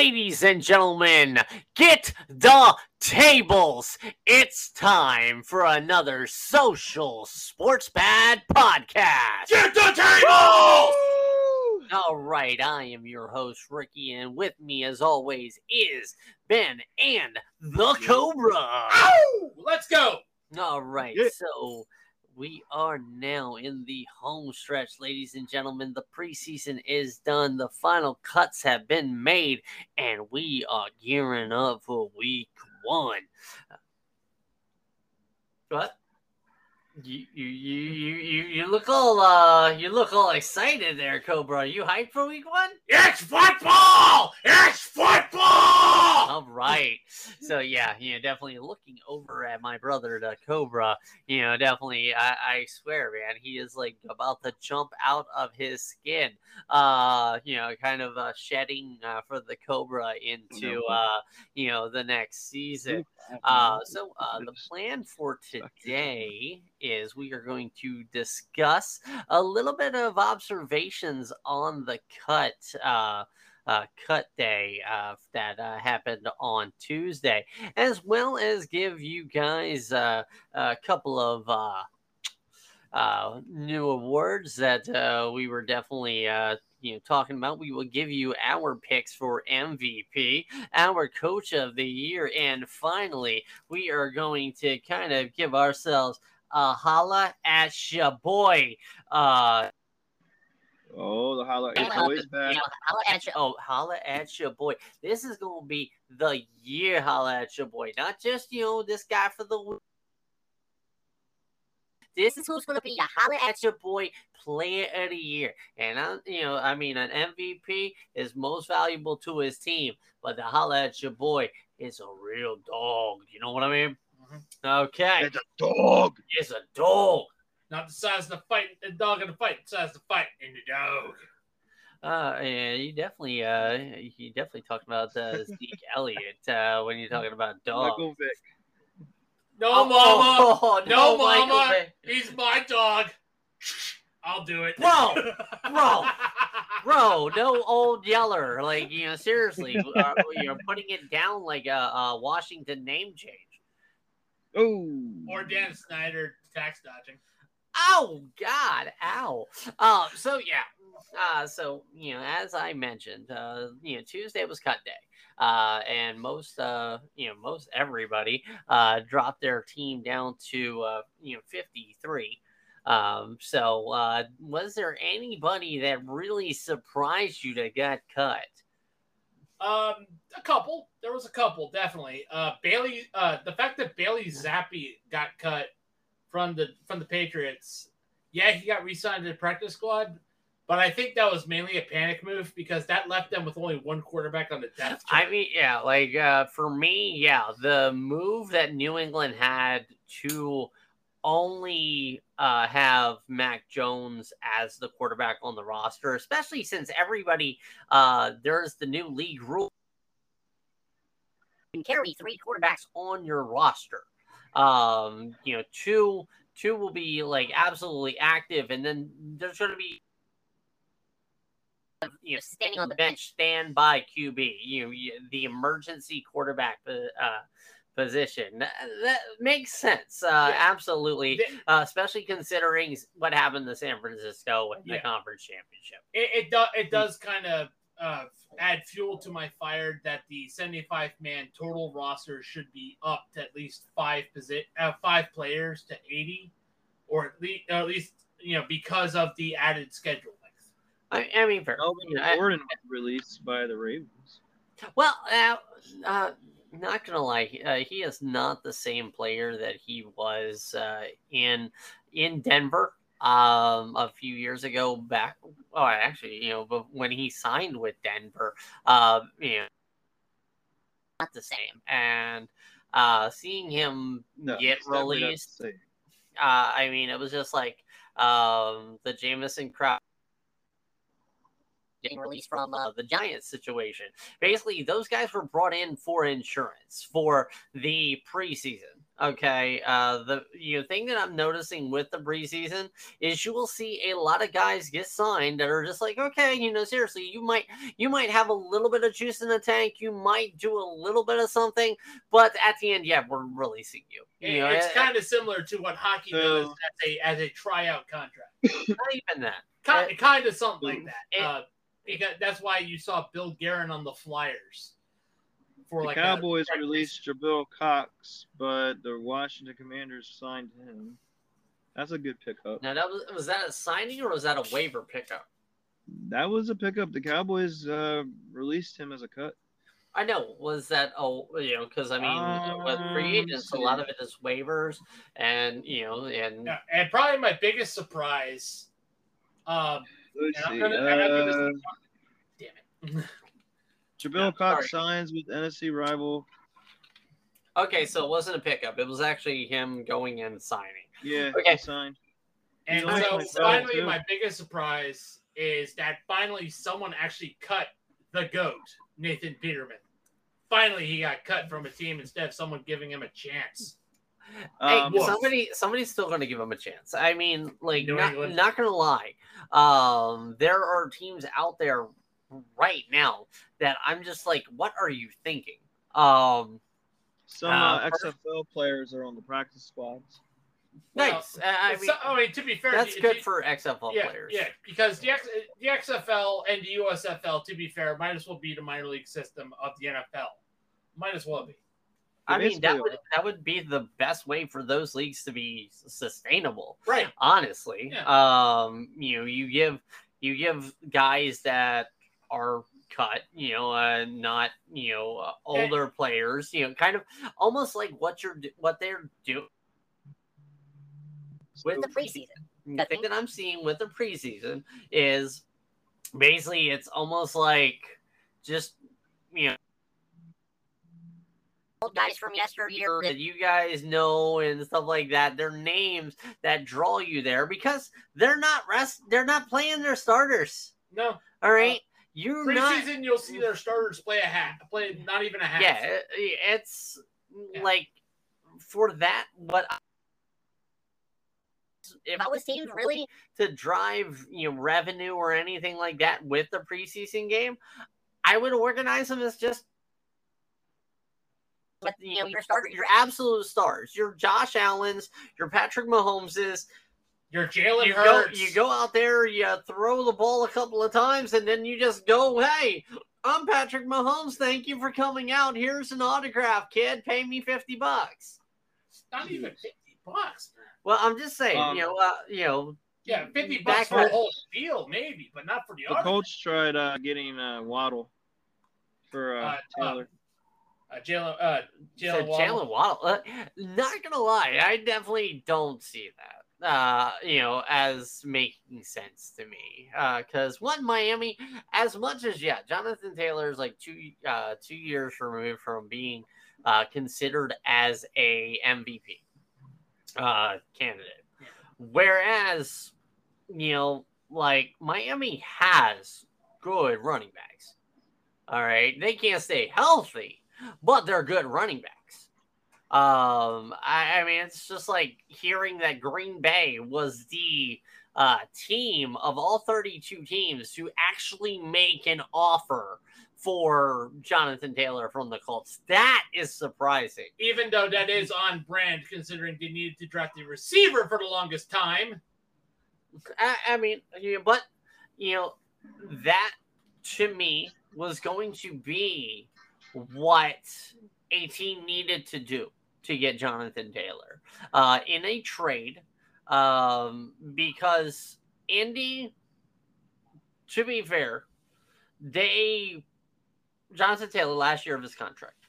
Ladies and gentlemen, get the tables. It's time for another social sports pad podcast. Get the table! All right, I am your host, Ricky, and with me, as always, is Ben and the Cobra. Ow! Let's go. All right, Yeah. so we are now in the home stretch, ladies and gentlemen. The preseason is done, the final cuts have been made, and we are gearing up for week one. What? You you you you you you look all uh you look all excited there, Cobra. Are you hyped for week one? It's football! It's football! All right. So yeah, you know, definitely looking over at my brother, the Cobra. You know, definitely. I, I swear, man, he is like about to jump out of his skin. Uh, you know, kind of uh, shedding uh, for the Cobra into uh, you know, the next season. Uh, so uh, the plan for today is we are going to discuss a little bit of observations on the cut. Uh, uh, cut day uh, that uh, happened on Tuesday, as well as give you guys uh, a couple of uh, uh, new awards that we were definitely you know talking about. We will give you our picks for MVP, our coach of the year, and finally, we are going to kind of give ourselves a holla at ya boy. Uh, Oh, the holla Yeah, it's always you back. holla at your, oh, holla at your boy. This is going to be the year holla at your boy. Not just, you know, this guy for the week. This is who's going to be your holla at your boy player of the year. And, I, you know, I mean, an MVP is most valuable to his team, but the holla at your boy is a real dog. You know what I mean? Okay. It's a dog. It's a dog. Not the size of the fight, the dog in the fight, the size of the fight in the dog. Uh, yeah, you definitely, uh, you definitely talked about uh, Zeke Elliott uh, when you're talking about dogs. Michael Vick. No, mama. Oh, No, Michael mama. Vick. He's my dog. I'll do it. Bro, bro. bro, no old yeller. Like you know, seriously, uh, you're putting it down like a, a Washington name change. Oh. or Dan Snyder tax dodging. Oh God, ow. Uh, so yeah. Uh, so you know, as I mentioned, uh, you know, Tuesday was cut day. Uh, and most, uh, you know, most everybody, uh, dropped their team down to, uh, you know, 53. Um, so, uh, was there anybody that really surprised you that got cut? Um, a couple. There was a couple, definitely. Uh, Bailey. Uh, the fact that Bailey Zappe got cut from the from the Patriots. Yeah, he got re-signed to the practice squad, but I think that was mainly a panic move because that left them with only one quarterback on the depth chart. I mean, yeah, like uh, for me, yeah, the move that New England had to only uh, have Mac Jones as the quarterback on the roster, especially since everybody uh, there's the new league rule. You can carry three quarterbacks on your roster. Um, you know, two two will be like absolutely active, and then there's going to be you know standing on the bench, standby QB. You know, you- the emergency quarterback uh, position. That, that makes sense. Uh, Yeah. Absolutely, Th- uh, especially considering what happened to San Francisco in the conference championship. it, it, do, it does kind of uh, add fuel to my fire that the 75 man total roster should be up to at least five posi- uh, five players to 80 or at least, at least you know because of the added schedule length I, I mean, fair. Melvin You know, I- Gordon was released by the Ravens. Well, uh, uh, not gonna lie, uh, he is not the same player that he was uh, in in Denver um, a few years ago. Back, oh, actually, you know, but when he signed with Denver, uh, you know, not the same. And uh, seeing him No, Get it's definitely not the released. uh, I mean, it was just like um, the Jamison Crowder. Getting released from uh, the Giants situation. Basically, those guys were brought in for insurance for the preseason. Okay, uh, the you know, thing that I'm noticing with the preseason is you will see a lot of guys get signed that are just like, okay, you know, seriously, you might you might have a little bit of juice in the tank, you might do a little bit of something, but at the end, yeah, we're releasing you. you know, it's kind of similar to what hockey does as a as a tryout contract. not even that. Kind, Uh, kind of something like that. it- uh, because that's why you saw Bill Guerin on the Flyers for The like a- Cowboys released Jabril Cox, but the Washington Commanders signed him. That's a good pickup. Now that was was that a signing or was that a waiver pickup? That was a pickup. The Cowboys uh, released him as a cut. I know. Was that oh you know because I mean with free Um, agents a lot of it is waivers and you know and Yeah, and probably my biggest surprise. Um, Let's and see. gonna, and I'm gonna Uh, damn it. Jabril Yeah, Cox signs with NFC rival. okay so it wasn't a pickup it was actually him going and signing. Yeah, Okay. he signed. And He's so finally, my biggest surprise is that finally someone actually cut the goat, Nathan Peterman. Finally, he got cut from a team instead of someone giving him a chance. Um, hey, somebody somebody's still going to give him a chance. I mean, like New not, England. not going to lie. Um, there are teams out there right now that I'm just like, what are you thinking? Um, some uh, uh, XFL players are on the practice squads. Well, nice. I I So- mean, I mean, to be fair, that's the- good the- for XFL yeah, players. Yeah, because the, X, the XFL and the USFL, to be fair, might as well be the minor league system of the NFL. Might as well be. I mean that would that would be the best way for those leagues to be sustainable. Right. honestly. Yeah. Um, you know, you give you give guys that are cut, you know, uh, not you know uh, older players, you know, kind of almost like what you're what they're doing with the preseason. The thing that I'm seeing with the preseason is basically it's almost like just you know old guys from yesteryear that you guys know and stuff like that. Their names that draw you there because they're not rest. They're not playing their starters. No, All right, you're not. preseason you'll see their starters play a hat, play not even a hat. Yeah, it's Yeah. like for that. What I- if I was teams really to drive you know revenue or anything like that with the preseason game, I would organize them as just with you know your starters, your absolute stars, your Josh Allen's, your Patrick Mahomes's. Your Jalen You go, Hurts. you go out there, you throw the ball a couple of times, and then you just go, "Hey, I'm Patrick Mahomes. Thank you for coming out. Here's an autograph, kid. Pay me fifty bucks." not even fifty bucks. man. Well, I'm just saying, Um, you know, uh, you know, Yeah, fifty bucks for the when- whole field, maybe, but not for the The other. Colts tried uh, getting uh, Waddle for uh, Uh, Taylor. Uh, Jalen, uh, Jalen Waddle. Waddle. Uh, not gonna lie, I definitely don't see that. Uh, you know, as making sense to me. Uh, because one Miami, as much as yeah, Jonathan Taylor is like two uh two years removed from being uh considered as a MVP uh candidate. Whereas, you know, like Miami has good running backs. All right, they can't stay healthy, but they're good running backs. Um, I, I mean, it's just like hearing that Green Bay was the uh, team of all 32 teams to actually make an offer for Jonathan Taylor from the Colts. That is surprising. Even though that is on brand, considering they needed to draft a receiver for the longest time. I, I mean, you know, but you know, that to me was going to be what a team needed to do to get Jonathan Taylor uh, in a trade um, because Indy, to be fair, they Jonathan Taylor last year of his contract.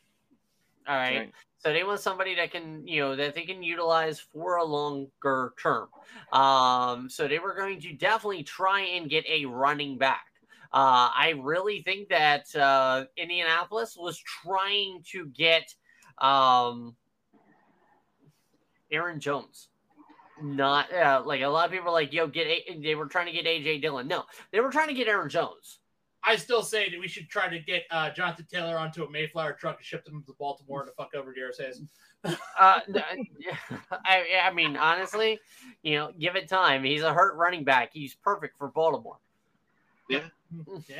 All right. Right. So they want somebody that can, you know, that they can utilize for a longer term. Um, so they were going to definitely try and get a running back. Uh, I really think that uh, Indianapolis was trying to get um, Aaron Jones. Not uh, like a lot of people are like, yo, get a- they were trying to get AJ Dillon. No, they were trying to get Aaron Jones. I still say that we should try to get uh, Jonathan Taylor onto a Mayflower truck and ship them to Baltimore to fuck over Darius Hayes. Uh, I, I mean, honestly, you know, give it time. He's a hurt running back. He's perfect for Baltimore. Yeah.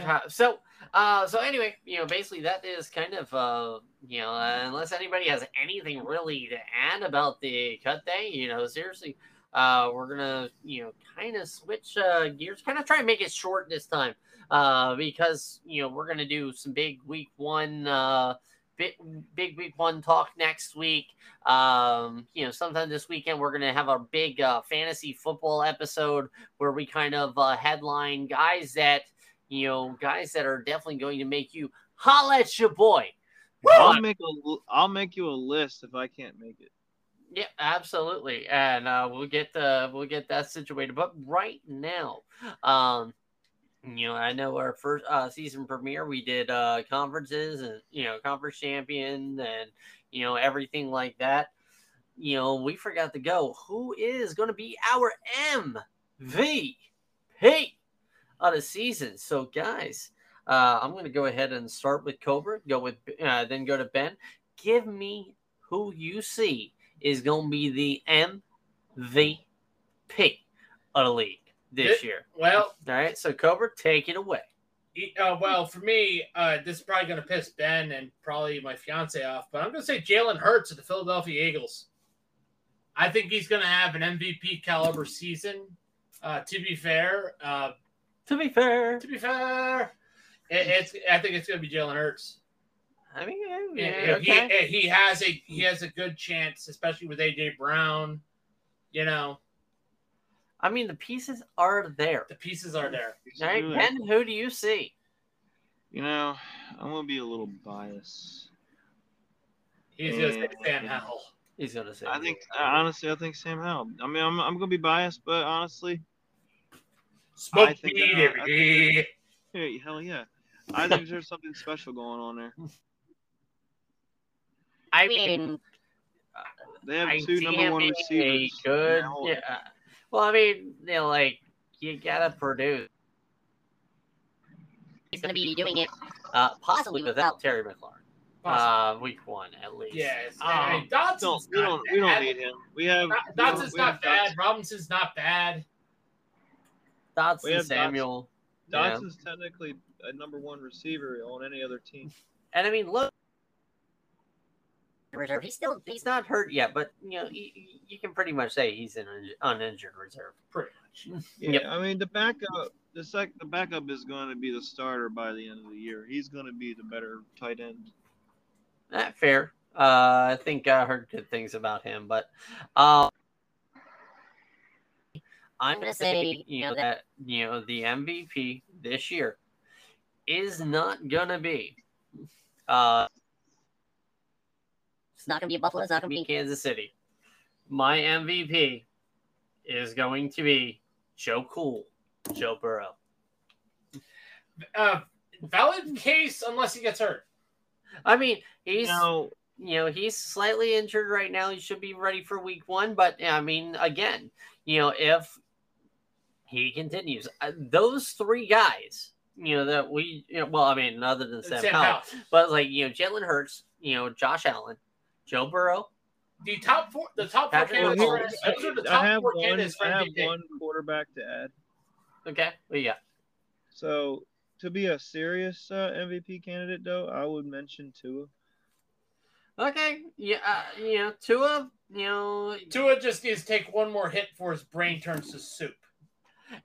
Uh, so, uh, so anyway, you know, basically that is kind of, uh, you know, unless anybody has anything really to add about the cut day, you know, seriously, uh, we're gonna, you know, kind of switch uh, gears, kind of try and make it short this time, uh, because you know we're gonna do some big week one, uh, big big week one talk next week. Um, you know, sometime this weekend we're gonna have a big uh, fantasy football episode where we kind of uh, headline guys that you know, guys that are definitely going to make you holla at your boy. I'll make a I'll make you a list if I can't make it. Yeah, absolutely, and uh, we'll get the we'll get that situated. But right now, um, you know, I know our first uh, season premiere, we did uh, conferences and you know, conference champion and you know everything like that. You know, we forgot to go. Who is going to be our MVP of the season? So, guys, uh, I'm going to go ahead and start with Cobra. Go with uh, then go to Ben. Give me who you see is going to be the MVP of the league this It- year. Well, All right, so Cobra, take it away. uh, well, for me, uh, this is probably going to piss Ben and probably my fiance off, but I'm going to say Jalen Hurts of the Philadelphia Eagles. I think he's going to have an MVP caliber season. Uh, to be fair, uh, To be fair, to be fair, it, it's I think it's going to be Jalen Hurts. I mean, Yeah, yeah, okay. he, he has a he has a good chance, especially with AJ Brown. You know, I mean, the pieces are there. the pieces are there. All right, Ben, who do you see? You know, I'm gonna be a little biased. He's going to say Sam Howell. He's gonna say. I think honestly, I think Sam Howell. I mean, I'm I'm gonna be biased, but honestly, Smoke I think, weed uh, every I day. hey, hell yeah, I think there's something special going on there. I mean, They have I two number one receivers. Good, yeah. Well, I mean, you know, like you gotta produce. He's gonna be doing it, uh, possibly without Terry McLaurin. Uh, week one at least. Yes. Um, Hey, Don't, Dotson's we don't we don't need him. We have Dot- don't- Dotson's we have not bad. Robinson's not bad. We Dotson, have Samuel. yeah. Dotson's technically a number one receiver on any other team. And I mean, look, reserve. He's still he's not hurt yet, but you know, you, you can pretty much say he's an uninjured reserve. Pretty much. Yeah, Yep. I mean the backup, the sec, the backup is going to be the starter by the end of the year. He's going to be the better tight end. Not fair. Uh, I think I heard good things about him, but um, I'm gonna say you know that you know the MVP this year is not gonna be. Uh, it's not gonna be Buffalo. It's not gonna be Kansas City. My MVP is going to be Joe Cool, Joe Burrow. Uh, valid case unless he gets hurt. I mean, he's Now, you know, he's slightly injured right now. He should be ready for week one. But I mean, again, you know, if he continues, uh, those three guys, you know, that we, you know, well, I mean, other than Sam, Sam Howell, Howell. but like, you know, Jalen Hurts, you know, Josh Allen, Joe Burrow. The top four, the top four candidates. Those are the I have four one. candidates I have MVP. one quarterback to add. Okay. Well, yeah. So to be a serious uh, MVP candidate, though, I would mention Tua. Okay. Yeah. Uh, you know, Tua, you know, Tua just needs to take one more hit before his brain turns to soup.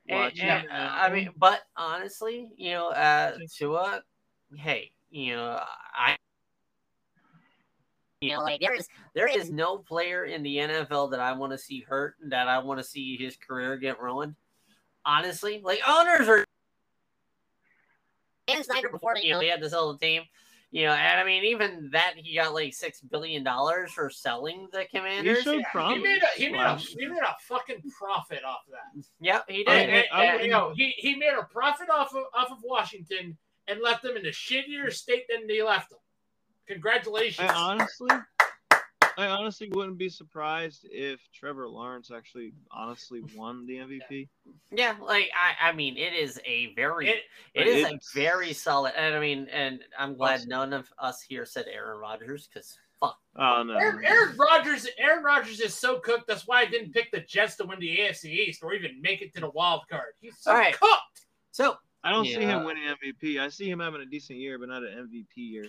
And- Watch and, uh, I mean, but honestly, you know, uh, Tua, hey, you know, I, you know, like there is there is no player in the NFL that I want to see hurt, and that I want to see his career get ruined. Honestly, like owners are. Dan Snyder before you know he had to sell the team, you know, and I mean even that he got like six billion dollars for selling the He Commanders. showed He promise. made a he made a he made a fucking profit off of that. Yeah, he did. I And, I and, would- you know, he, he made a profit off of off of Washington and left them in a shittier state than they left them. Congratulations. I honestly, I honestly wouldn't be surprised if Trevor Lawrence actually honestly won the MVP. Yeah, like I, I mean, it is a very, It- it is a very solid. And I mean, and I'm glad Awesome. none of us here said Aaron Rodgers because fuck. Oh no. Aaron, Aaron Rodgers, Aaron Rodgers is so cooked. That's why I didn't pick the Jets to win the AFC East or even make it to the wild card. He's so All right. cooked. So, I don't see him winning MVP. I see him having a decent year, but not an MVP year.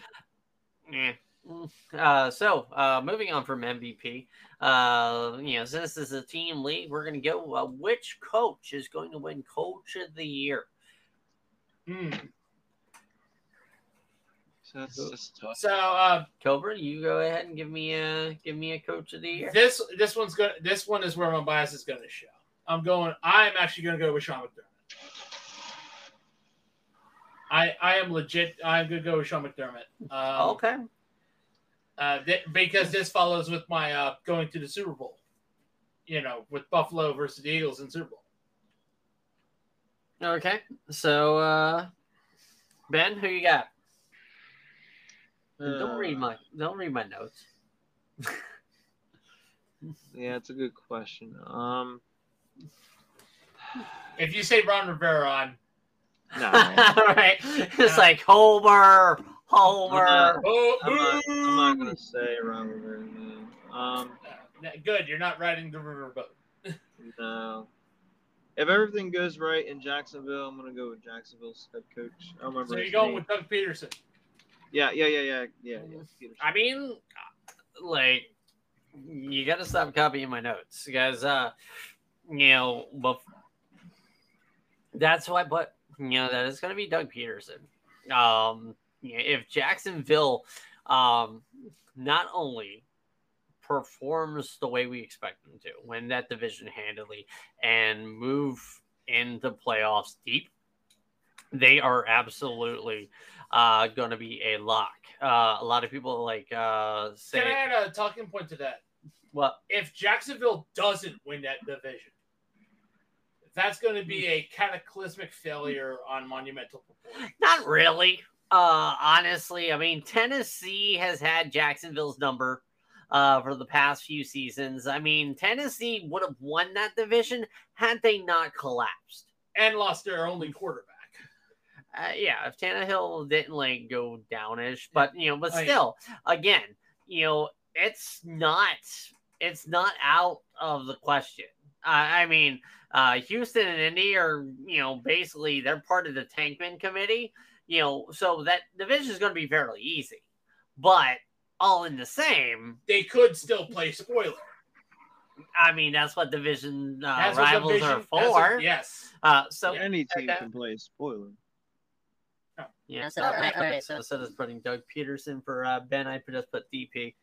eh. Mm. Uh, so uh, moving on from MVP, uh, you know, since this is a team league, we're gonna go. Uh, which coach is going to win Coach of the Year? Hmm. So that's, that's tough. So uh, Cobra, you go ahead and give me a give me a Coach of the Year. this this one's going. This one is where my bias is going to show. I'm going. I'm actually going to go with Sean McDermott. I I am legit. I'm going to go with Sean McDermott. Um, okay. Uh, th- because this follows with my uh, going to the Super Bowl. You know, with Buffalo versus the Eagles in Super Bowl. Okay. So, uh, Ben, who you got? And don't read Uh, my don't read my notes. Yeah, it's a good question. Um, If you say Ron Rivera, I'm no, right? It's like Homer, Homer. oh, I'm not, I'm not gonna say Ron Rivera. No. Um, good. You're not riding the riverboat. no. If everything goes right in Jacksonville, I'm gonna go with Jacksonville's head coach. I remember. So you're going name. with Doug Pederson. Yeah, yeah, yeah, yeah, yeah. yeah. Pederson. I mean, like, you got to stop copying my notes because, uh, you know, bef- that's why. But you know, that is going to be Doug Pederson. Um, you know, if Jacksonville, um, not only performs the way we expect them to, win that division handily, and move into playoffs deep, they are absolutely uh, going to be a lock. Uh, a lot of people like uh, say, Can I add a talking point to that? "Well, If Jacksonville doesn't win that division, that's going to be a cataclysmic failure on monumental not really." Uh, honestly, I mean, Tennessee has had Jacksonville's number uh, for the past few seasons. I mean, Tennessee would have won that division had they not collapsed. And lost their only quarterback. Uh, yeah, if Tannehill didn't like go downish, but you know, but still, again, you know, it's not it's not out of the question. Uh, I mean, uh, Houston and Indy are you know basically they're part of the Tankman committee, you know, so that division is going to be fairly easy, but all in the same. They could still play spoiler. I mean, that's what division uh, That's what rivals division- are that's what- for. yes. Uh, so Any team can play a spoiler. Yeah, So, so, alright, alright, so- instead of putting Doug Pederson for uh, Ben, I just put DP.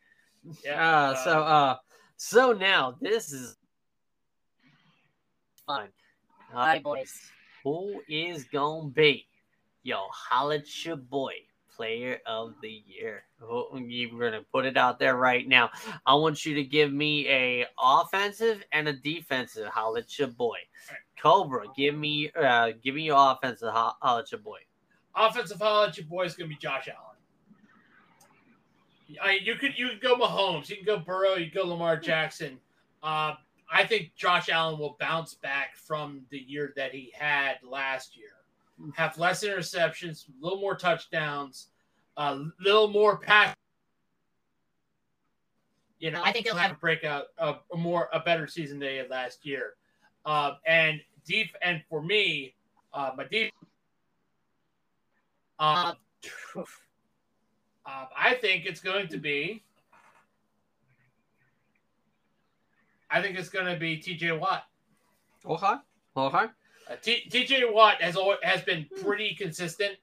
Yeah. Uh, so, uh, so now this is fun. All right, boys. Who is gonna be yo holla your boy player of the year? Who- You're gonna put it out there right now. I want you to give me a offensive and a defensive holla your boy. Cobra, give me uh, give me your offensive ho- holla your boy. Offensive holla your boy is to be Josh Allen. I, you could you could go Mahomes, you can go Burrow, you go Lamar Jackson. Uh, I think Josh Allen will bounce back from the year that he had last year. Have less interceptions, a little more touchdowns, a little more pass. You know, I think they'll have a breakout, a, a more a better season than he had last year. Uh, and deep and for me, uh, my deep uh, uh, I think it's going to be. I think it's going to be T.J. Watt. Okay. Okay. Uh, T- T.J. Watt has always, has been pretty consistent,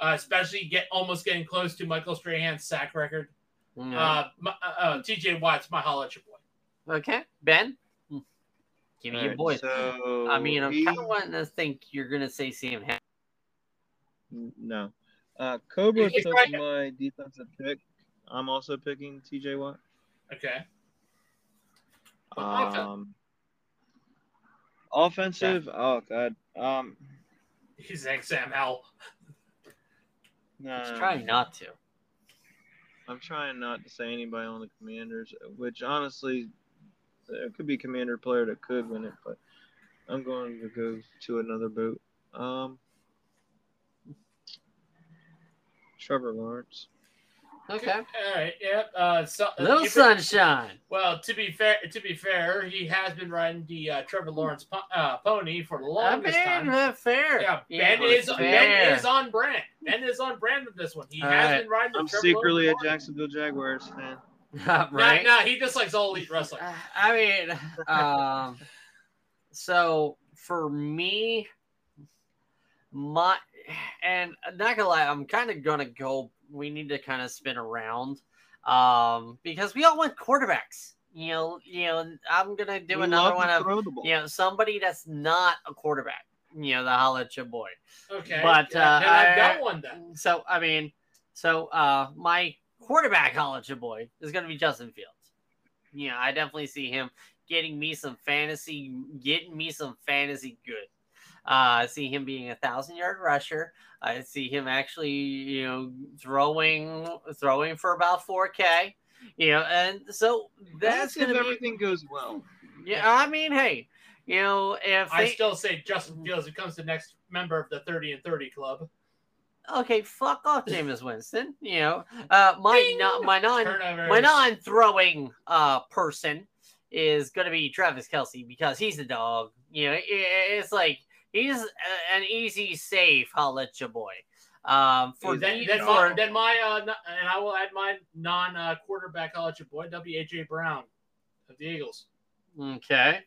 uh, especially get almost getting close to Michael Strahan's sack record. Uh, my, uh, uh, T.J. Watt's my holla at your boy. Okay, Ben, give me your Alright, boy. So I mean, I'm kind of wanting to think you're gonna say Sam. Ham- No. Uh, Cobra took right. my defensive pick. I'm also picking TJ Watt. Okay. Offense. Um, offensive. Oh God. Um, He's saying Sam Howell. no. He's trying not to. I'm trying not to say anybody on the Commanders, which honestly, there could be Commander player that could win it, but I'm going to go to another boat. Um, Trevor Lawrence. Okay. All right. Yep. Uh, so, Little if it- sunshine. Well, to be fair, to be fair, he has been riding the uh, Trevor Lawrence po- uh, pony for the I longest mean, time. uh, fair. Yeah, Yeah, Ben is fair. Ben is on brand. Ben is on brand with this one. He All has right. been riding the I'm Trevor secretly a Lawrence pony. Jacksonville Jaguars fan. right. No, no, he just likes all elite wrestling. Uh, I mean, um, so for me, my and not gonna lie, I'm kind of gonna go. We need to kind of spin around, um, because we all want quarterbacks. You know, you know, I'm gonna do We another one of throw the ball. you know somebody that's not a quarterback. You know, the holla at your boy. Okay, But, yeah, uh, then I've got one then. So I mean, so uh my quarterback college boy is gonna be Justin Fields. You know, I definitely see him getting me some fantasy, getting me some fantasy good. Uh, I see him being a thousand yard rusher. I see him actually, you know, throwing throwing for about four K. You know, and so that's That's if gonna be. everything goes well. Yeah, I mean, hey, you know, if I they, still say Justin Fields becomes the next member of the 30 and 30 club. okay, fuck off, Jameis Winston. You know, uh, my Ding! non my non Turnovers. my non-throwing uh person is gonna be Travis Kelce because he's the dog. You know, i- i- it's like he's a- an easy safe. I'll let you boy. Um, for then, the, then, for my, then my uh, no- and I will add my non uh, quarterback college boy W.A.J. Brown of the Eagles. okay.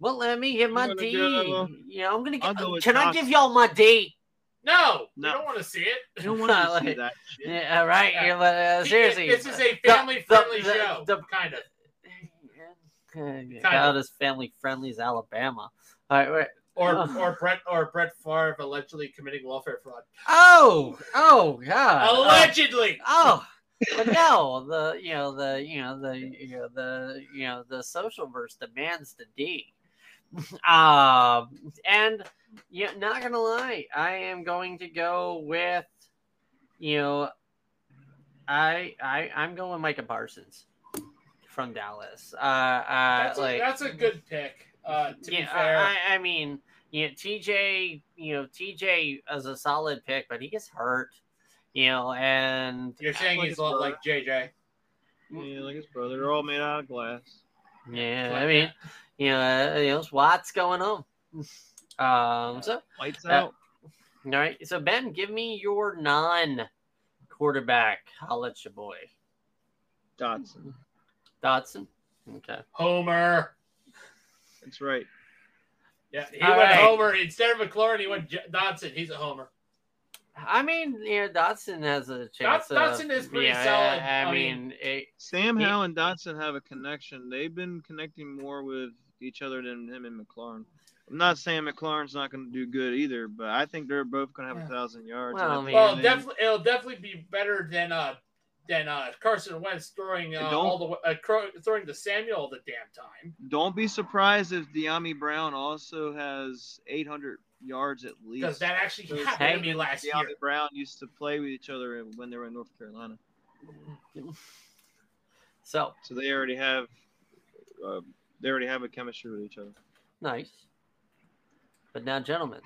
Well, let me get my I'm D. go- you know, I'm gonna get. go with Can I give y'all my D? No, No. we don't want to see it. I don't want to Like- see that shit. Yeah, right. Yeah. Yeah, uh, seriously, this is a family friendly show, the- kind of. About as family friendly as Alabama. All right, wait. Or Oh. or Brett or Brett Favre allegedly committing welfare fraud. Oh, oh, God. Oh. Allegedly. Oh, but no, the you know the you know the you know the you know the social verse demands the D. um, and yeah, not gonna lie, I am going to go with you know, I I I'm going with Micah Parsons from Dallas. Uh, uh, That's, like a, that's a good pick. Uh, to yeah, be fair, I, I mean, you know, TJ, you know, TJ is a solid pick, but he gets hurt, you know, and you're saying like he's a lot like JJ. Yeah, like his brother. They're all made out of glass. yeah, Like I mean, you know, uh, you know, what's going on? Um, so Lights Uh, out. all right, so Ben, give me your non-quarterback. I'll let you boy Dotson. Dotson. Okay. Homer. That's right. Yeah, he All went right. Homer instead of McLaurin. He went J- Dotson. He's a Homer. I mean, yeah, Dotson has a chance. Dot- of- Dotson is pretty yeah, solid. I, I mean, it, Sam He- Howell and Dotson have a connection. They've been connecting more with each other than him and McLaurin. I'm not saying McLaurin's not going to do good either, but I think they're both going to have Yeah. a thousand yards. Well, I I mean- Well, definitely, it'll definitely be better than uh than uh Carson Wentz throwing uh, all the uh, throwing to Samuel all the damn time. Don't be surprised if Dyami Brown also has 800 yards at least. Because that actually Because happened to me last year. Dyami Brown used to play with each other when they were in North Carolina, so so they already have uh, they already have a chemistry with each other. Nice. But now, gentlemen,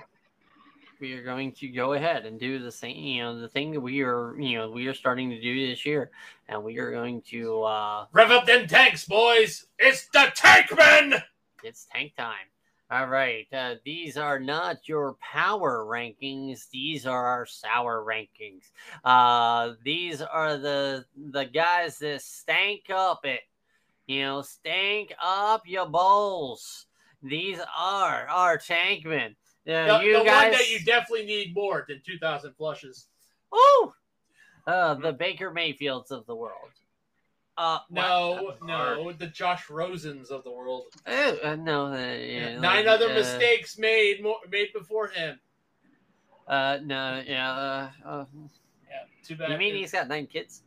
we are going to go ahead and do the same, you know, the thing that we are, you know, we are starting to do this year. And we are going to, uh, Rev up them tanks, boys! It's the Tankmen! it's tank time. All right. Uh, these are not your power rankings. These are our sour rankings. Uh, these are the, the guys that stank up it, you know, stank up your bowls. These are our tankmen. Uh, The, you the guys, one that you definitely need more than 2,000 flushes. Oh, Uh, the Baker Mayfields of the world. Uh, No, what? no, the Josh Rosens of the world. Oh, uh, no. Uh, yeah, Nine like, other uh, mistakes made more, made before him. Uh, no, yeah. Uh, uh, Yeah, too bad. you mean he's got nine kids?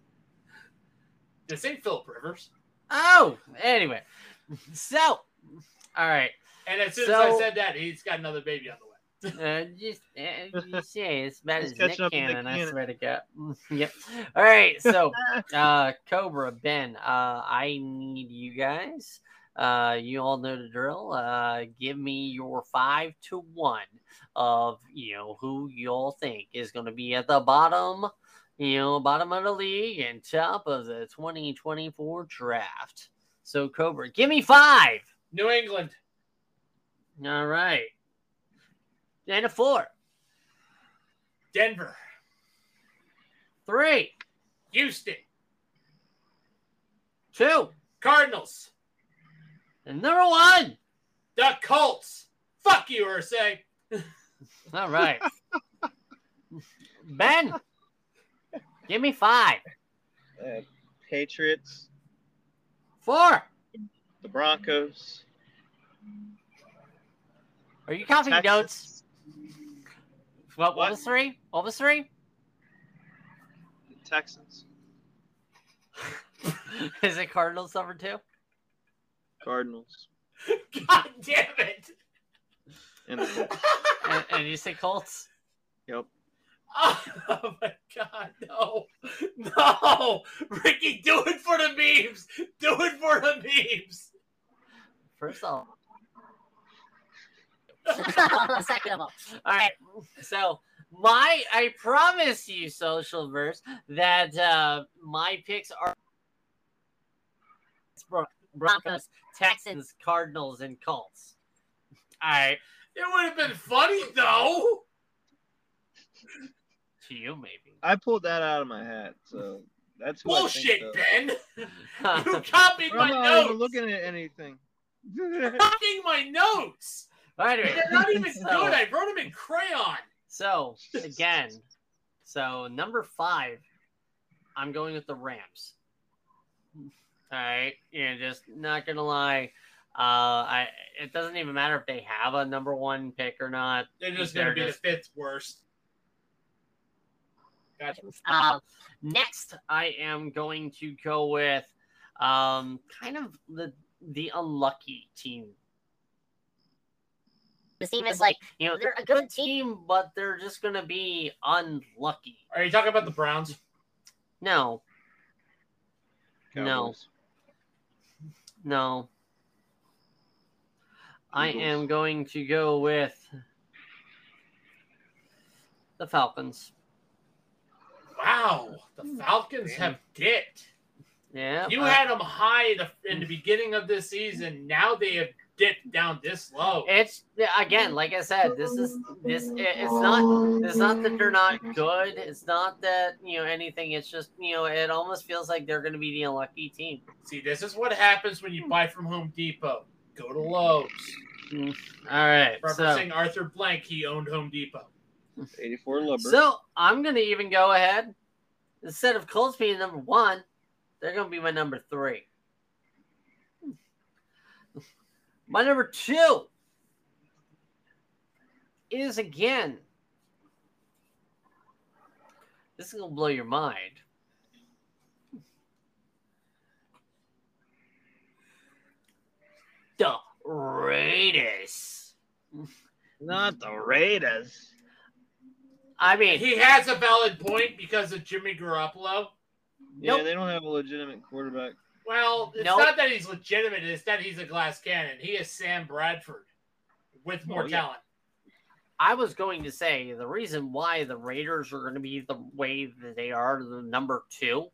This ain't Philip Rivers. Oh, anyway. So, all right. And as soon So- as I said that, he's got another baby on the way. Uh, just uh, you say it's about He's as Nick catching up to Nick Cannon, I swear to God. yep. All right, so uh Cobra Ben, uh I need you guys. Uh you all know the drill. Uh give me your five to one of you know who y'all think is gonna be at the bottom, you know, bottom of the league and top of the 2024 draft. So Cobra, give me five. New England, All right. And a four. Denver, Three. Houston, Two. Cardinals, And number one. the Colts. Fuck you, Irsay. All right. ben, give me five. Uh, Patriots, Four. the Broncos, Are you counting Texans. notes? What, what What? was three? What was three? the Texans, Is it Cardinals number two? Cardinals, God damn it. and. And, and you say Colts? Yep. Oh my god, no. No. Ricky, do it for the memes. Do it for the memes. First off. Second of all. All right. So my I promise you, social verse, that uh my picks are Bron- Broncos, Texans, Cardinals, and Colts. All right. It would have been funny though. To you, maybe. I pulled that out of my hat, so that's who Bullshit, I think, Ben. You copied though. my I'm not even notes. looking at anything. Copying my notes. Anyway, They're not even so- good. I wrote them in crayon. So again, so number five, I'm going with the Rams. All right, yeah, just not gonna lie. Uh, I it doesn't even matter if they have a number one pick or not. They're just They're going to be just- the fifth worst. Gotcha. Uh, next, I am going to go with um, kind of the the unlucky team. The team is like you know they're a good team, but they're just gonna be unlucky. Are you talking about the Browns? No, No. Cowboys. no. I Eagles. am going to go with the Falcons. Wow, the Falcons Damn. have dipped. Yeah, You uh, had them high the, in the beginning of this season. Now they have dipped down this low. It's again, like I said, this is this. It's not. It's not that they're not good. It's not that you know anything. It's just you know it almost feels like they're going to be the unlucky team. See, this is what happens when you buy from Home Depot. Go to Lowe's. Mm-hmm. All right, so Referencing Arthur Blank, he owned Home Depot. 84 Lubber. so I'm going to even go ahead instead of Colts being number one, they're going to be my number three. My number two is again. This is gonna blow your mind. The Raiders. Not the Raiders. I mean, He has a valid point because of Jimmy Garoppolo. Yeah, Nope. they don't have a legitimate quarterback. Well, it's Nope. not that he's legitimate; it's that he's a glass cannon. He is Sam Bradford with more Oh, yeah. talent. I was going to say the reason why the Raiders are going to be the way that they are, the number two,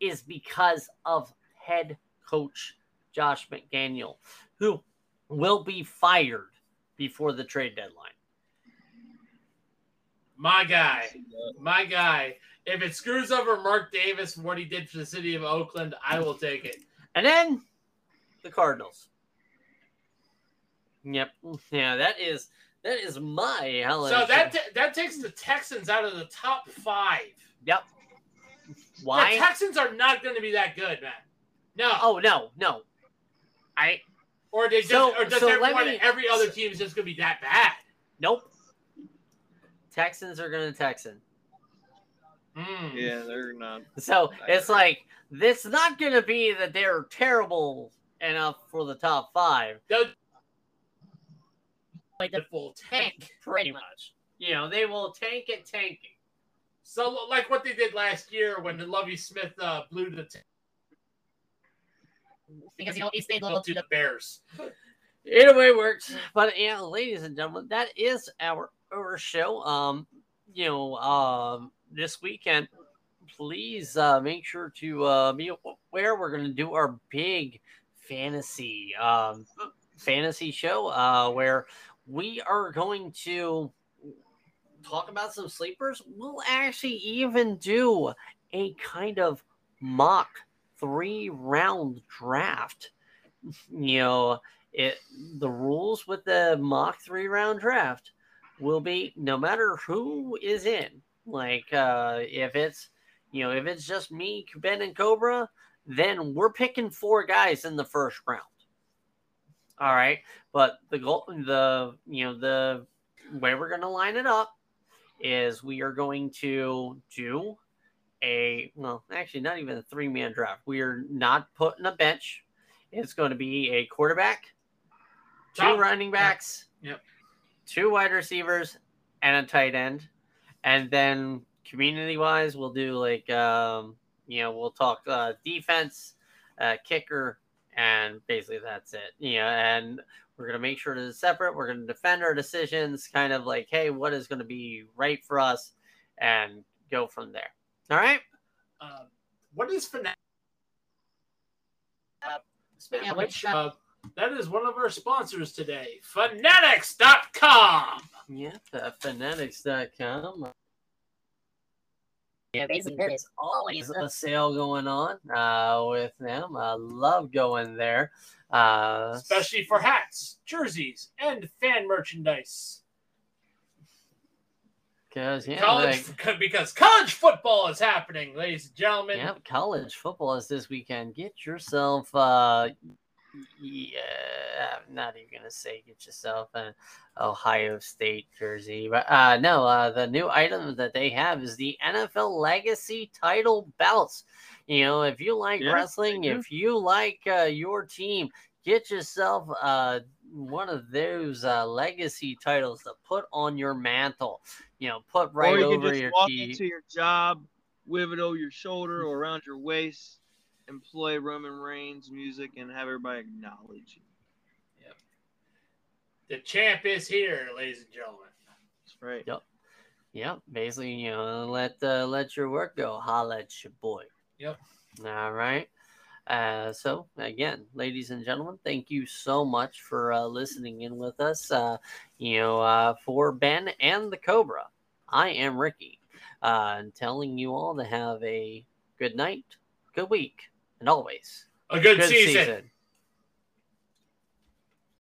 is because of head coach Josh McDaniel, who will be fired before the trade deadline. My guy, my guy. If it screws over Mark Davis and what he did for the city of Oakland, I will take it. And then the Cardinals. Yep. Yeah, that is that is my Helen. So that ta- that takes the Texans out of the top five. Yep. The Why? Texans are not going to be that good, man. No. Oh no, no. I or they just, so- or does so everyone, me- every other team is just going to be that bad? nope. Texans are gonna Texan. Mm. Yeah, they're not. So it's like it's not gonna be that they're terrible enough for the top five. They'll- like the full tank, pretty much. You know, they will tank it tanking. So like what they did last year when the Lovie Smith uh, blew the tank. Because you know he stayed loyal to the Bears. Either way works. But yeah, ladies and gentlemen, that is our our show. Um, you know, um, this weekend, please uh, make sure to uh, be aware. We're going to do our big fantasy um, fantasy show uh, where we are going to talk about some sleepers. We'll actually even do a kind of mock three round draft. You know, it the rules with the mock three round draft will be no matter who is in. Like uh if it's you know, if it's just me, Ben and Cobra, then we're picking four guys in the first round. All right. But the goal the you know, the way we're gonna line it up is we are going to do a well, actually not even a three man draft. We are not putting a bench. It's going to be a quarterback, two running backs, Yep. two wide receivers, and a tight end. And then community wise, we'll do like um, you know, we'll talk uh, defense, uh, kicker, and basically that's it. You know, and we're gonna make sure that it's separate. We're gonna defend our decisions, kind of like, hey, what is gonna be right for us, and go from there. All right. Uh, what is Fnatic? Speaking which, uh, that is one of our sponsors today, Fanatics.com. Yeah, uh, fanatics.com. Yeah, basically, there's there's always always a sale going on uh, with them. I love going there. Uh, especially for hats, jerseys, and fan merchandise. because yeah, college like, because college football is happening, ladies and gentlemen. yeah, college football is this weekend. Get yourself, uh, yeah, I'm not even gonna say get yourself an Ohio State jersey, but uh, no, uh, the new item that they have is the NFL Legacy Title belts. You know, if you like Yeah, wrestling, if you like uh, your team, get yourself uh, one of those uh, legacy titles to put on your mantle. You know, put right or you over can just your walk key. into your job, with it over your shoulder or around your waist, and play Roman Reigns music and have everybody acknowledge you. The champ is here, ladies and gentlemen. That's right. Yep. Yep. Basically, you know, let uh, let your work go. Holla at your boy. Yep. All right. Uh, so again, ladies and gentlemen, thank you so much for uh, listening in with us. Uh, you know, uh, for Ben and the Cobra, I am Ricky, uh, and telling you all to have a good night, good week, and always A good, good season. season.